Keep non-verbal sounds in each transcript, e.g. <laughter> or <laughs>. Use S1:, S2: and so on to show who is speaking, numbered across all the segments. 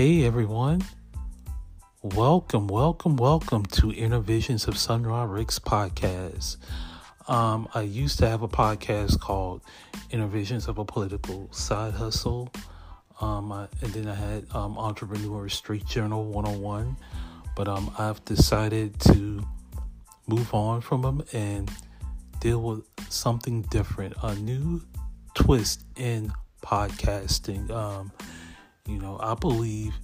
S1: Hey everyone. Welcome, welcome, welcome to Inner Visions of Sunra Ricks podcast. Um, I used to have a podcast called Inner Visions of a Political Side Hustle. Um, I, and then I had um, Entrepreneur Street Journal 101. But um, I've decided to move on from them and deal with something different, a new twist in podcasting. Um, you know, I believe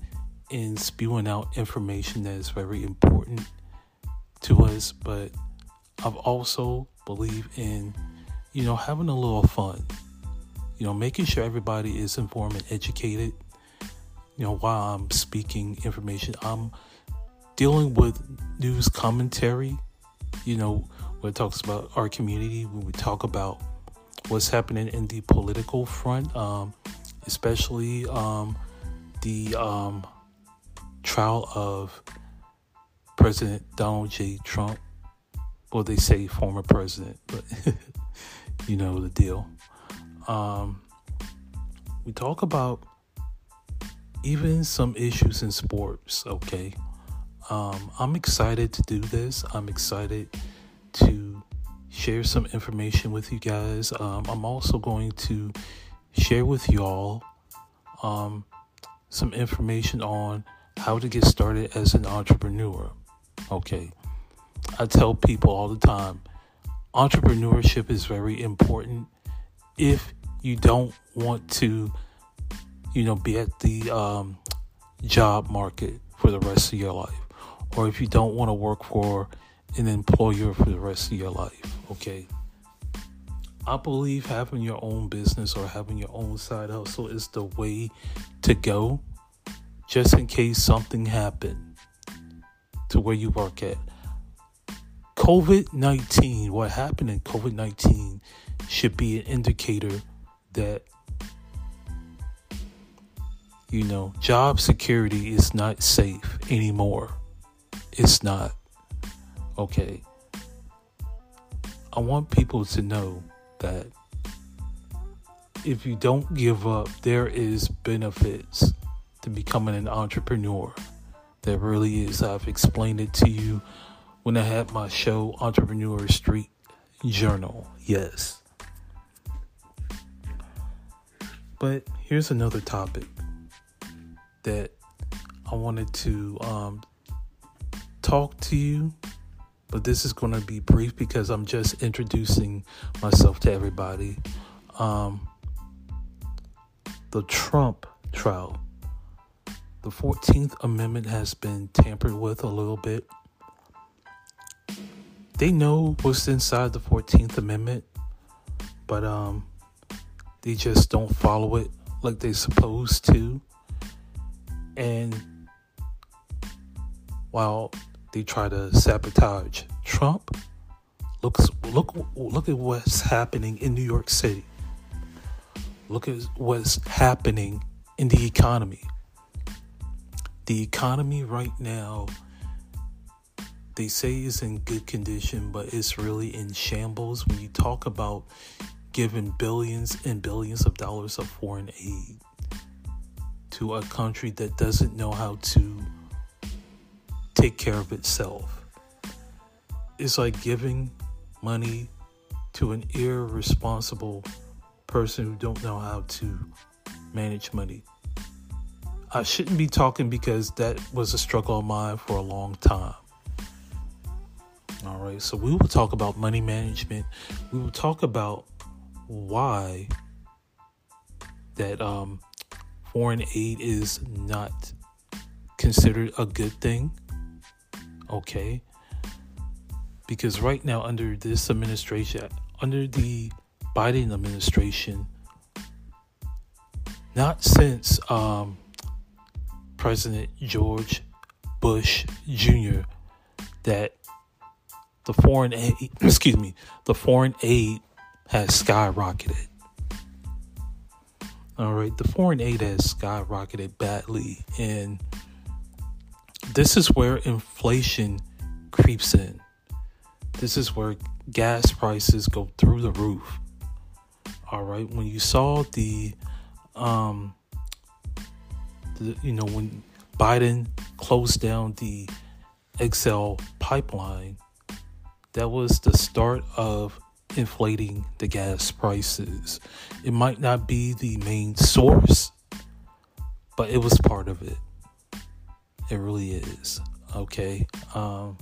S1: in spewing out information that is very important to us, but I've also believe in, you know, having a little fun. You know, making sure everybody is informed and educated. You know, while I'm speaking information, I'm dealing with news commentary. You know, when it talks about our community, when we talk about what's happening in the political front, um, especially um, the um, trial of President Donald J. Trump. Well, they say former president, but <laughs> you know the deal. Um, we talk about even some issues in sports, okay? Um, I'm excited to do this. I'm excited to share some information with you guys. Um, I'm also going to share with y'all um, some information on how to get started as an entrepreneur. Okay. I tell people all the time entrepreneurship is very important if you don't want to, you know, be at the um, job market for the rest of your life, or if you don't want to work for an employer for the rest of your life. Okay. I believe having your own business or having your own side hustle is the way to go just in case something happened to where you work at. COVID 19, what happened in COVID 19 should be an indicator that, you know, job security is not safe anymore. It's not. Okay. I want people to know that if you don't give up, there is benefits to becoming an entrepreneur. There really is. I've explained it to you when I had my show, Entrepreneur Street Journal. Yes. But here's another topic that I wanted to um, talk to you but this is going to be brief because I'm just introducing myself to everybody. Um, the Trump trial. The 14th Amendment has been tampered with a little bit. They know what's inside the 14th Amendment, but um, they just don't follow it like they're supposed to. And while they try to sabotage Trump. Look, look, look at what's happening in New York City. Look at what's happening in the economy. The economy right now, they say is in good condition, but it's really in shambles when you talk about giving billions and billions of dollars of foreign aid to a country that doesn't know how to take care of itself. It's like giving money to an irresponsible person who don't know how to manage money. I shouldn't be talking because that was a struggle of mine for a long time. All right, so we will talk about money management. We will talk about why that um, foreign aid is not considered a good thing okay? Because right now, under this administration, under the Biden administration, not since um, President George Bush Jr., that the foreign aid, <clears throat> excuse me, the foreign aid has skyrocketed. All right, the foreign aid has skyrocketed badly, and this is where inflation creeps in. This is where gas prices go through the roof. All right, when you saw the, um, the, you know, when Biden closed down the XL pipeline, that was the start of inflating the gas prices. It might not be the main source, but it was part of it. It really is. Okay. Um,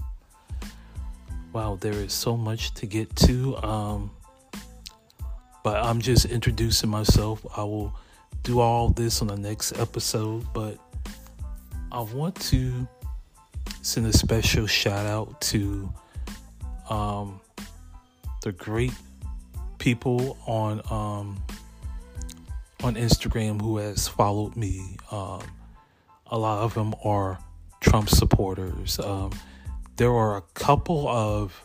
S1: wow, there is so much to get to. Um, but I'm just introducing myself. I will do all this on the next episode, but I want to send a special shout out to um, the great people on um, on Instagram who has followed me. Um, a lot of them are Trump supporters. Um, there are a couple of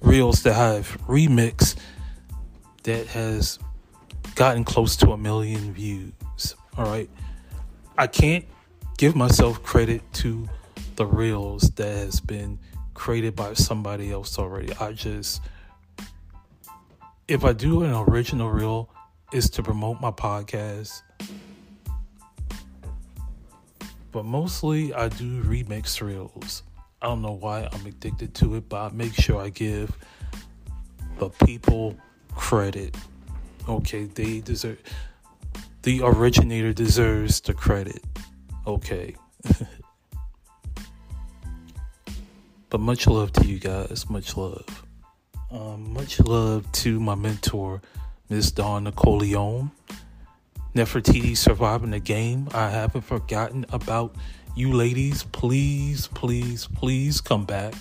S1: reels that have remixed that has gotten close to a million views. All right. I can't give myself credit to the reels that has been created by somebody else already. I just if I do an original reel is to promote my podcast. But mostly I do remix reels. I don't know why I'm addicted to it, but I make sure I give the people credit. Okay, they deserve the originator deserves the credit. Okay. <laughs> but much love to you guys. Much love. Um, much love to my mentor, Miss Dawn Napoleon. Nefertiti surviving the game. I haven't forgotten about you ladies. Please, please, please come back.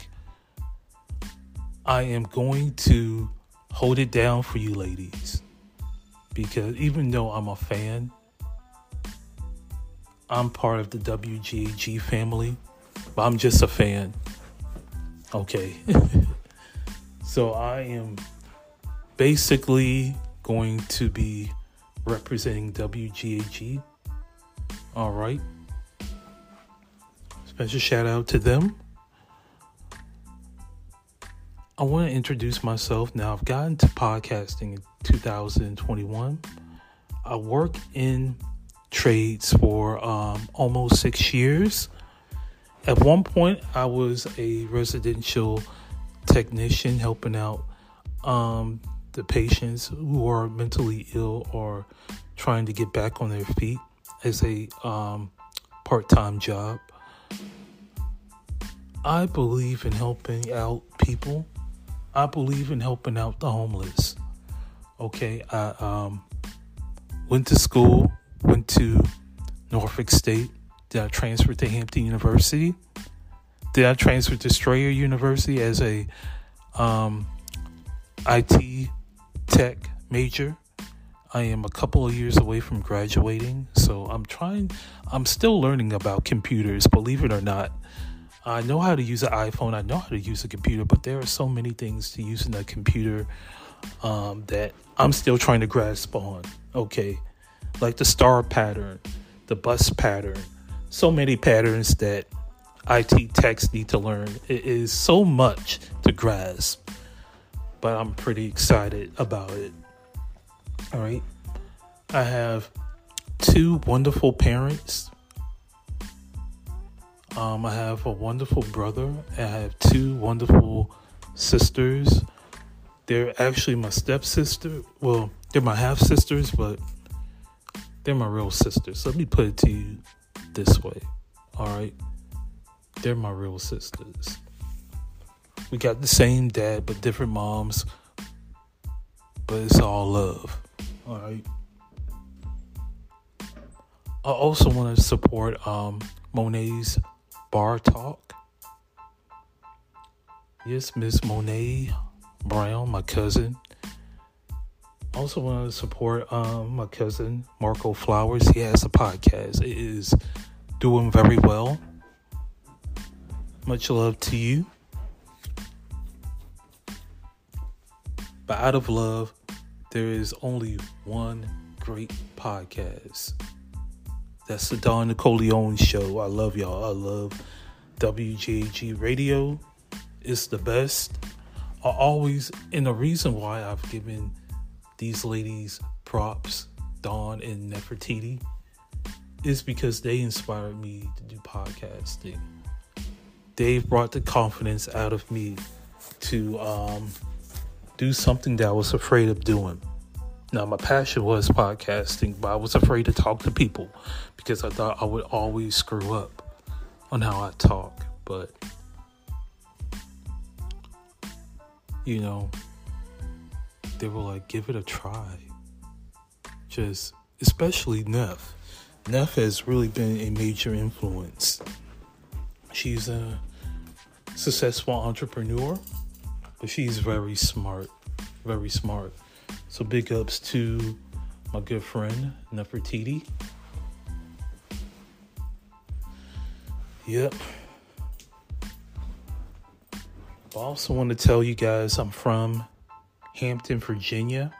S1: I am going to hold it down for you ladies. Because even though I'm a fan, I'm part of the WGAG family, but I'm just a fan. Okay. <laughs> so I am basically going to be representing WGAG. All right. Special shout out to them. I want to introduce myself now. I've gotten to podcasting in 2021. I work in trades for um, almost six years. At one point, I was a residential technician helping out um, the patients who are mentally ill or trying to get back on their feet as a um, part time job. I believe in helping out people I believe in helping out the homeless. Okay, I um, went to school, went to Norfolk State. Did I transfer to Hampton University? Did I transfer to Strayer University as a um, IT tech major? I am a couple of years away from graduating, so I'm trying. I'm still learning about computers, believe it or not. I know how to use an iPhone. I know how to use a computer, but there are so many things to use in a computer um, that I'm still trying to grasp on. Okay, like the star pattern, the bus pattern, so many patterns that IT techs need to learn. It is so much to grasp, but I'm pretty excited about it. All right, I have two wonderful parents um, I have a wonderful brother. I have two wonderful sisters. They're actually my stepsister. Well, they're my half sisters, but they're my real sisters. Let me put it to you this way. All right. They're my real sisters. We got the same dad, but different moms. But it's all love. All right. I also want to support um, Monet's Bar Talk. Yes, Miss Monet Brown, my cousin. Also want to support um, my cousin Marco Flowers. He has a podcast. It is doing very well. Much love to you. But out of love, there is only one great podcast. That's the Don Nicoleone show. I love y'all. I love WJG radio. It's the best. I always, and the reason why I've given these ladies props, Dawn and Nefertiti, is because they inspired me to do podcasting. They've brought the confidence out of me to um, do something that I was afraid of doing. Now, my passion was podcasting, but I was afraid to talk to people because I thought I would always screw up on how I talk. But, you know, they were like, give it a try. Just, especially Neff. Neff has really been a major influence. She's a successful entrepreneur, but she's very smart. Very smart. So big ups to my good friend Nefertiti. Yep. I also want to tell you guys I'm from Hampton, Virginia.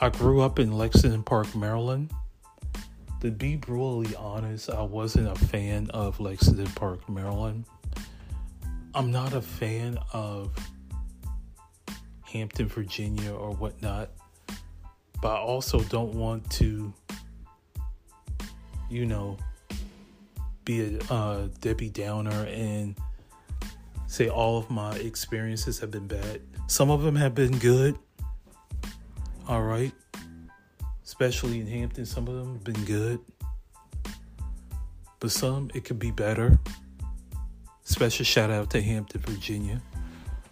S1: I grew up in Lexington Park, Maryland. To be brutally honest, I wasn't a fan of Lexington Park, Maryland. I'm not a fan of Hampton, Virginia, or whatnot, but I also don't want to, you know, be a uh, Debbie Downer and say all of my experiences have been bad. Some of them have been good. All right. Especially in Hampton, some of them have been good. But some, it could be better. Special shout out to Hampton, Virginia.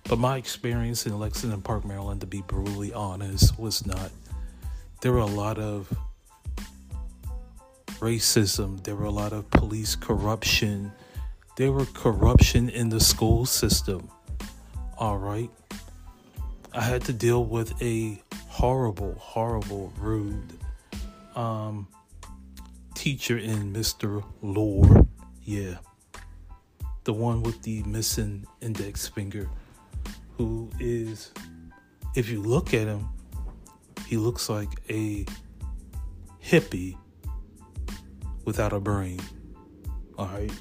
S1: But my experience in Lexington Park, Maryland, to be brutally honest, was not. There were a lot of racism, there were a lot of police corruption, there were corruption in the school system. All right. I had to deal with a horrible, horrible, rude um, teacher in Mr. Lore. Yeah. The one with the missing index finger, who is, if you look at him, he looks like a hippie without a brain. All right.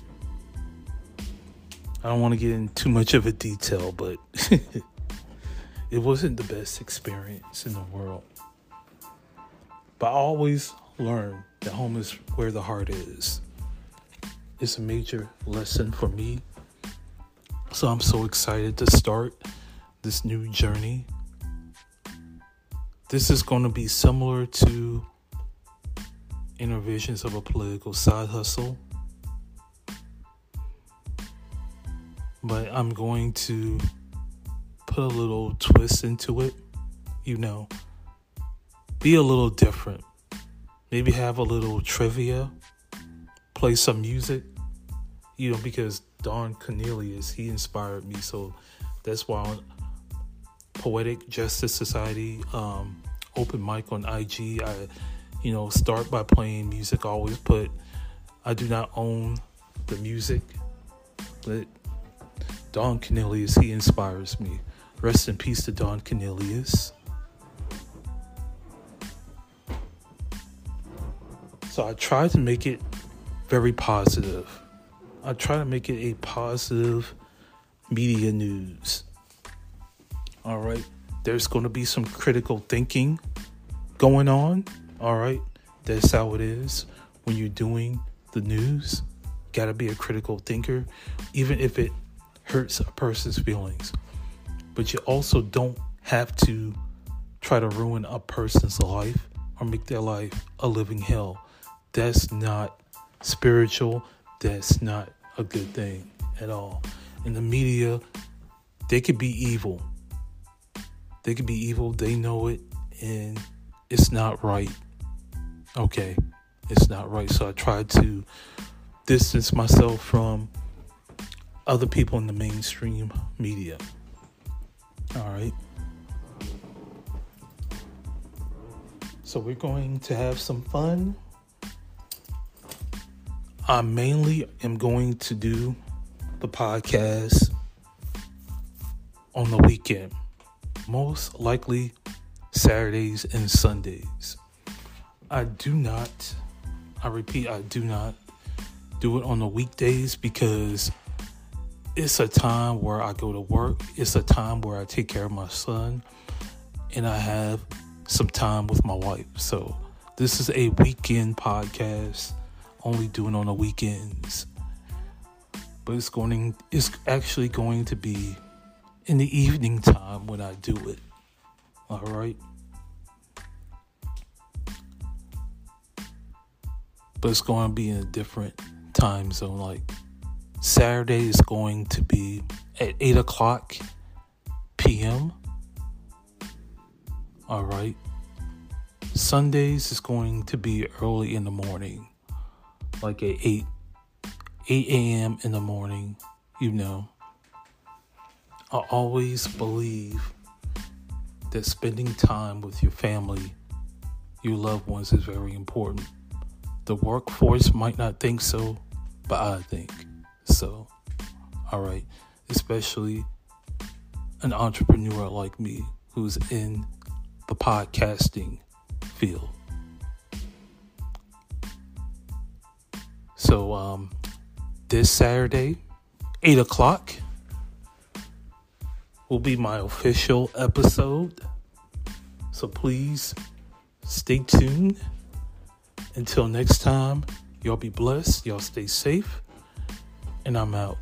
S1: I don't want to get into too much of a detail, but <laughs> it wasn't the best experience in the world. But I always learn that home is where the heart is. It's a major lesson for me. So I'm so excited to start this new journey. This is going to be similar to Inner Visions of a Political Side Hustle. But I'm going to put a little twist into it, you know, be a little different. Maybe have a little trivia, play some music, you know, because Don Cornelius, he inspired me. So that's why Poetic Justice Society, um, open mic on IG, I, you know, start by playing music. I always put, I do not own the music, but Don Cornelius, he inspires me. Rest in peace to Don Cornelius. So I try to make it very positive. I try to make it a positive media news. All right. There's going to be some critical thinking going on. All right. That's how it is when you're doing the news. Got to be a critical thinker, even if it hurts a person's feelings but you also don't have to try to ruin a person's life or make their life a living hell. That's not spiritual. That's not a good thing at all. In the media, they could be evil. They could be evil. They know it, and it's not right. Okay, it's not right. So I try to distance myself from other people in the mainstream media. All right. So we're going to have some fun. I mainly am going to do the podcast on the weekend, most likely Saturdays and Sundays. I do not, I repeat, I do not do it on the weekdays because it's a time where I go to work. It's a time where I take care of my son, and I have some time with my wife. So This is a weekend podcast, only doing on the weekends. But it's going it's actually going to be in the evening time when I do it. All right? But it's going to be in a different time zone. Like Saturday is going to be at 8 o'clock p.m. All right. Sundays is going to be early in the morning, like at 8 8 a.m. in the morning, you know. I always believe that spending time with your family, your loved ones, is very important. The workforce might not think so, but I think so. All right. Especially an entrepreneur like me who's in the podcasting field. So, um, this Saturday, 8 o'clock, will be my official episode. So please stay tuned. Until next time, y'all be blessed, y'all stay safe, and I'm out.